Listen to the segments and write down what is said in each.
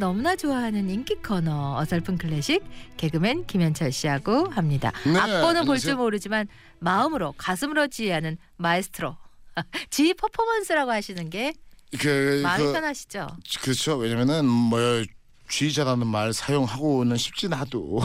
너무나 좋아하는 인기 코너 어설픈 클래식 개그맨 김현철 씨하고 합니다. 네, 악보는 볼 줄. 모르지만 마음으로 가슴으로 지휘하는 마에스트로 지휘 퍼포먼스라고 하시는 게 그, 마음이 그, 편하시죠? 그렇죠. 왜냐면은 뭐 쥐자라는 말 사용하고는 쉽진 하도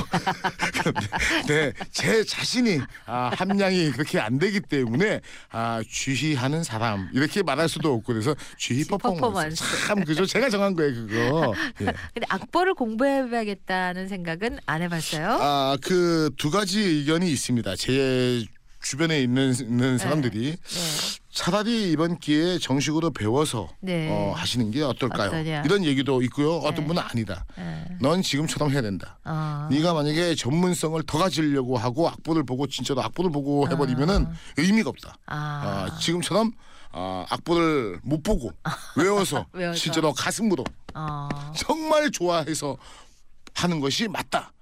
네, 제 자신이 아, 함량이 그렇게 안 되기 때문에 아, 쥐하는 사람 이렇게 말할 수도 없고 그래서 쥐쥐 퍼포먼스. 참 그죠 제가 정한 거예요 그거 예. 근데 악보를 공부해봐야겠다는 생각은 안 해봤어요? 아그 두 가지 의견이 있습니다 제 주변에 있는, 있는 사람들이 네. 차라리 이번 기회에 정식으로 배워서 네. 어, 하시는 게 어떨까요 어떠냐. 이런 얘기도 있고요 어떤 네. 분은 아니다 네. 넌 지금처럼 해야 된다 어. 네가 만약에 전문성을 더 가지려고 하고 악보를 보고 진짜로 악보를 보고 해버리면은 의미가 없다. 아. 아, 지금처럼 아, 악보를 못 보고 외워서, 외워서. 실제로 가슴으로 어. 정말 좋아해서 하는 것이 맞다.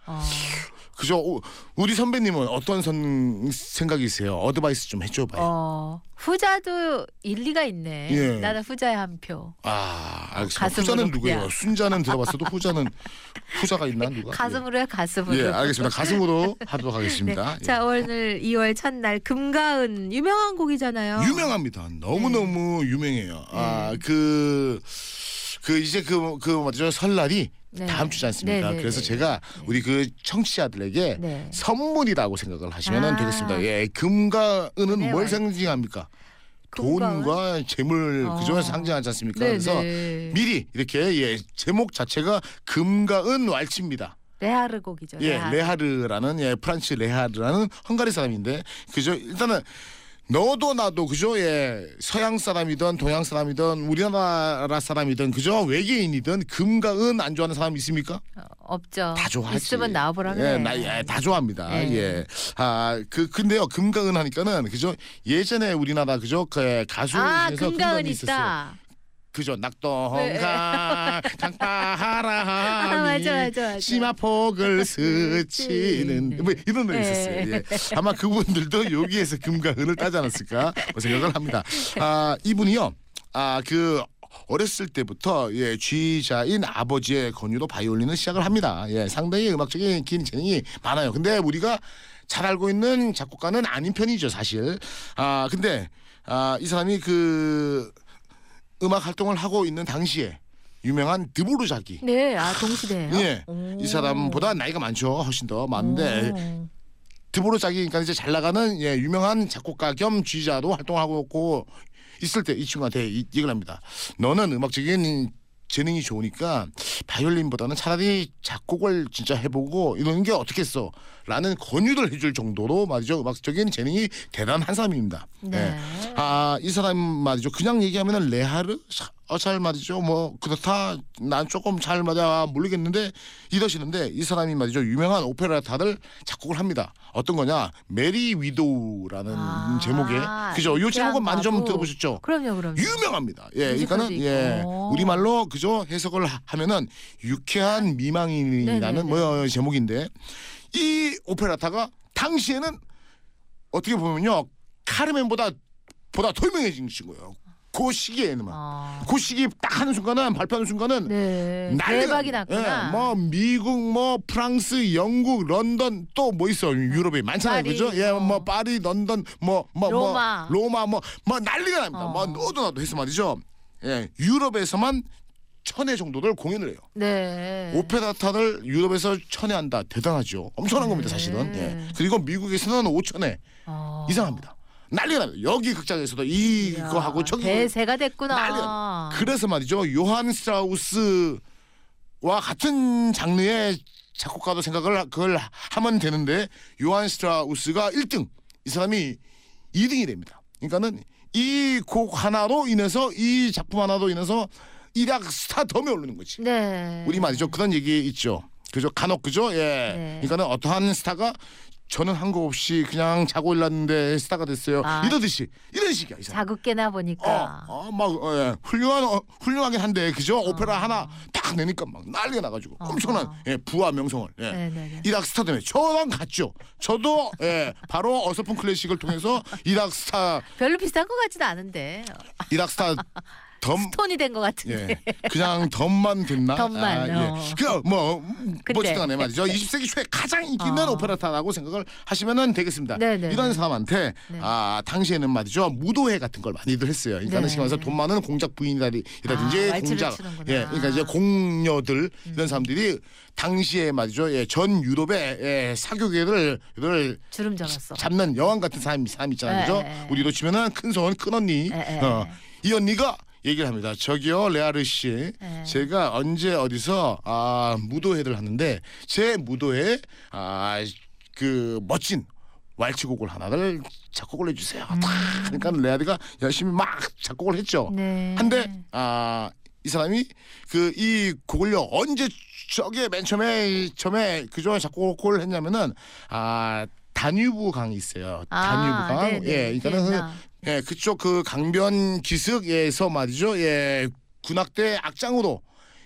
어. 그죠? 오, 우리 선배님은 어떤 선, 생각이세요? 어드바이스 좀 해줘봐요. 어. 후자도 일리가 있네. 예. 나는 후자에 한 표. 아, 알겠습니다. 가슴으로 후자는 누구예요? 그냥. 순자는 들어봤어도 후자는 후자가 있나 누가? 가슴으로 해 가슴으로. 예, 예 알겠습니다. 가슴으로 하도록 하겠습니다. 예. 자 오늘 2월 첫날 금가은 유명한 곡이잖아요. 유명합니다. 너무 너무 유명해요. 네. 아 그. 그 이제 그그 뭐죠 설날이 네. 다음 주지 않습니까? 네, 네, 그래서 네. 제가 우리 그 청취자들에게 네. 선물이라고 생각을 하시면 아. 되겠습니다. 예, 금과 은은 네, 뭘. 상징합니까? 돈과 재물 어. 그중에 상징하지 않습니까? 네, 그래서 네. 미리 이렇게 예, 제목 자체가 금과 은 왈츠입니다. 레하르 곡이죠. 예, 레하르. 레하르라는 예, 프란츠 레하르라는 헝가리 사람인데 그죠? 일단은 너도 나도 그죠? 예, 서양 사람이든 동양 사람이든 우리나라 사람이든 그죠? 외계인이든 금과 은 안 좋아하는 사람 있습니까? 어, 없죠. 다 좋아하지. 있으면 나와보라 예, 그래. 나, 예, 다 좋아합니다. 예. 예. 아, 그 근데요. 금과 은 하니까는 그죠? 예전에 우리나라 그죠? 그 가수 아 중에서 금가은 금가은이 있었어요. 그죠? 낙동강 강파하라 아, 맞아, 맞아, 맞아. 심화폭을 스치는 뭐 이런 노래 예. 있었어요. 예. 아마 그분들도 여기에서 금과 은을 따지 않았을까 뭐 생각을 합니다. 아 이분이요. 아그 어렸을 때부터 예 쥐자인 아버지의 권유로 바이올린을 시작을 합니다. 예 상당히 음악적인 긴 재능이 많아요. 근데 우리가 잘 알고 있는 작곡가는 아닌 편이죠 사실. 아 근데 아 이 사람이 그 음악 활동을 하고 있는 당시에 유명한 드보르자기 네, 아 동시대예요. 예. 오. 이 사람보다 나이가 많죠. 훨씬 더 많은데 오. 드보르자기니까 이제 잘 나가는 예, 유명한 작곡가 겸 쥐자로 활동하고 있고 있을 때 이 친구한테 이, 이걸 합니다. 너는 음악적인 재능이 좋으니까 바이올린보다는 차라리 작곡을 진짜 해보고 이러는 게 어떻겠어? 라는 권유를 해줄 정도로 말이죠. 음악적인 재능이 대단한 사람입니다. 네. 예. 아, 이 사람 말이죠. 그냥 얘기하면은 레하르 어, 잘 말이죠. 뭐 그렇다. 난 조금 잘 맞아 모르겠는데 이러시는데 이 사람이 말이죠. 유명한 오페라타를 작곡을 합니다. 어떤 거냐? 메리 위도우라는 아, 제목의 그죠? 요 제목은 많이 좀. 들어보셨죠? 그럼요, 그럼요. 유명합니다. 예, 그러니까는 예, 있고. 우리 말로 그죠 해석을 하- 하면은 유쾌한 미망인이라는 네네네. 뭐 제목인데 이 오페라타가 당시에는 어떻게 보면요 카르멘보다 보다 더 유명해진 친구예요. 그 시기에는 막. 아. 그 시기 딱 하는 순간은 발표하는 순간은 네. 난리가 대박이. 났구나. 예, 뭐 미국, 뭐 프랑스, 영국, 런던 또 뭐 있어 유럽에 많잖아요, 파리, 그죠? 예, 어. 뭐 파리, 런던, 뭐뭐 로마. 뭐 로마, 뭐 뭐 난리가 납니다. 어. 뭐 너도 나도 해서 말이죠. 예, 유럽에서만 천회 정도를 공연을 해요. 네. 오페라타를 유럽에서 천회 한다. 대단하죠. 엄청난 겁니다, 사실은. 네. 예. 그리고 미국에서는 오천회 어. 이상합니다. 난리가 납니다. 여기 극장에서도 이거 하고 저기 대세가 됐구나. 난리가 그래서 말이죠. 요한 스트라우스와 같은 장르의 작곡가도 생각을 하- 그걸 하면 되는데 요한 스트라우스가 1등 이 사람이 2등이 됩니다. 그러니까는 이 곡 하나로 인해서 이 작품 하나로 인해서 일약 스타덤에 오르는 거지. 네. 우리 말이죠. 그런 얘기 있죠. 그죠? 간혹 그죠? 예. 네. 그러니까는 어떠한 스타가 저는 한 거 없이 그냥 자고 일났는데 스타가 됐어요. 아. 이러듯이 이런 식이야 이 사람. 자국 깨나 보니까. 어, 어, 막 어, 예. 훌륭한 어, 훌륭하긴 한데 그죠? 오페라 하나 딱 내니까 막 난리가 나가지고 어. 엄청난 예, 부와 명성을 예. 네네네. 이락 스타 때문에 저랑 같죠. 저도 예, 바로 어설픈 클래식을 통해서 일약 스타 별로 비싼 것 같지도 않은데 일약 스타덤 톤이 된 것 같은데. 예, 그냥 덤만 됐나? 덤만, 예. 어. 뭐 근데. 멋지다네 말이죠. 20세기 초에 가장 인기 있는 어. 오페레타라고 생각을 하시면은 되겠습니다. 네네네. 이런 사람한테 네. 아 당시에는 말이죠 무도회 같은 걸 많이들 했어요. 그러니까 네. 는 시간에서 돈 많은 공작 부인이라든지 아, 공작. 음. 예, 그러니까 이제 공녀들 이런 사람들이 당시에 말이죠 예, 전 유럽의 예, 사교계를 를 주름 잡았어. 잡는 여왕 같은 사람 사람 있잖아요, 예, 그죠? 우리로 치면은 큰 손, 큰 언니. 예, 예, 어, 예. 이 언니가 얘기를 합니다. 저기요, 레아르 씨, 예. 제가 언제 어디서 아 무도회를 하는데 제 무도회 아그 멋진 왈츠곡을 하나를 작곡을 해주세요. 딱 그러니까 레아르가 열심히 막 작곡을 했죠. 음. 네. 한데 아 이 사람이 그 이 곡을요 언제 저게 맨 처음에 처음에 그저 작곡을 했냐면은 아 다뉴브 강이 있어요. 다뉴브 강. 아, 네네. 예, 그러니까는 예, 그쪽 그 강변 기슭에서 말이죠. 예, 군악대 악장으로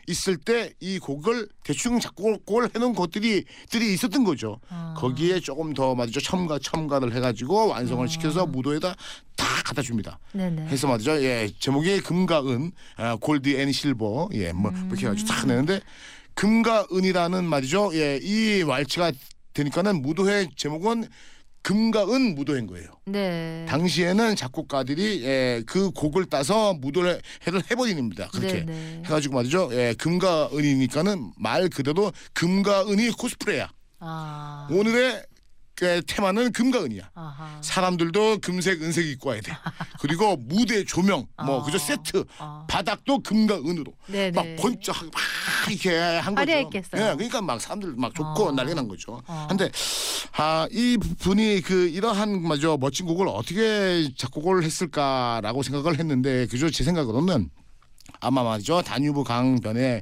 있을 때 이 곡을 대충 작곡을 해놓은 것들이 들이 있었던 거죠. 어. 거기에 조금 더 말이죠 첨가 첨가를 해가지고 완성을 어. 시켜서 무도에다 다 갖다 줍니다. 네네. 해서 말이죠. 예, 제목이 금과 은, 아, Gold and Silver, 예, 뭐 이렇게 해가지고 탁 내는데 금과 은이라는 말이죠. 예, 이 왈츠가 되니까는 무도회 제목은 금과 은 무도회인 거예요. 네. 당시에는 작곡가들이 예, 그 곡을 따서 무도회를 해버립니다. 그렇게 네네. 해가지고 말이죠. 예, 금과 은이니까는 말 그대로 금과 은이 코스프레야. 아. 오늘의 그 테마는 금과 은이야. 아하. 사람들도 금색, 은색 입고 와야 돼. 그리고 무대 조명, 뭐 어. 그죠 세트, 어. 바닥도 금과 은으로 네네. 막 번쩍 막 이렇게 한 거죠. 화려했겠어요. 예, 그러니까 막 사람들 막 좋고 어. 난리 난 거죠. 어. 근데 아, 이 분이 그 이러한 맞아 멋진 곡을 어떻게 작곡을 했을까라고 생각을 했는데 그죠 제 생각으로는 아마 말이죠 다뉴브 강변에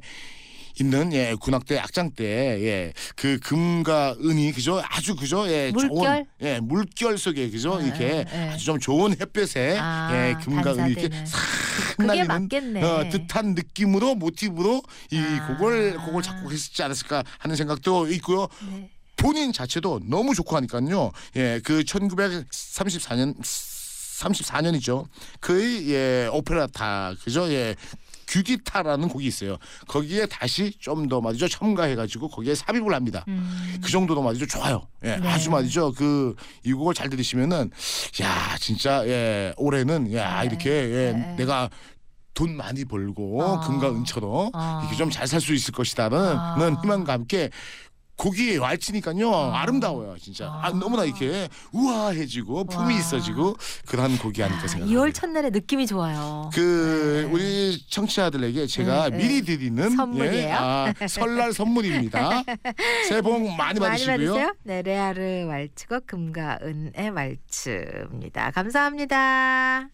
있는 예 군악대 악장 때예그 금과 은이 그죠 아주 그죠 예 좋은 물결? 예 물결 속에 그죠 예, 이렇게 예, 예. 아주 좀 좋은 햇볕에 아, 예 금과 은이 이렇게. 싹 그게 맞겠네. 어, 듯한 느낌으로 모티브로 이 아. 곡을 곡을 작곡했지 않았을까 하는 생각도 있고요. 네. 본인 자체도 너무 좋고 하니까요. 예, 그 1934년 34년이죠. 그의 예, 오페라타 그죠? 예. 규디타라는 곡이 있어요. 거기에 다시 좀 더 말이죠 첨가해가지고 거기에 삽입을 합니다. 음. 그 정도로 말이죠 좋아요. 예, 네. 아주 말이죠 그 이 곡을 잘 들으시면은 야 진짜 예 올해는 야 네. 이렇게 예, 네. 내가 돈 많이 벌고 어. 금과 은처럼 어. 이렇게 좀 잘 살 수 있을 것이다는 아. 는 희망과 함께 곡이 왈츠니까요 아름다워요 진짜 아, 아. 너무나 이렇게 우아해지고 품이 와. 있어지고 그런 곡이 아닐까 아, 생각합니다. 2월 첫날에 느낌이 좋아요. 그 네. 우리 청취자들에게 제가 네, 미리 드리는 선물이에요? 예, 아, 설날 선물입니다. 새해 복 많이 받으시고요. 받으세요. 네, 레아르 왈츠곡 금과 은의 왈츠입니다. 감사합니다.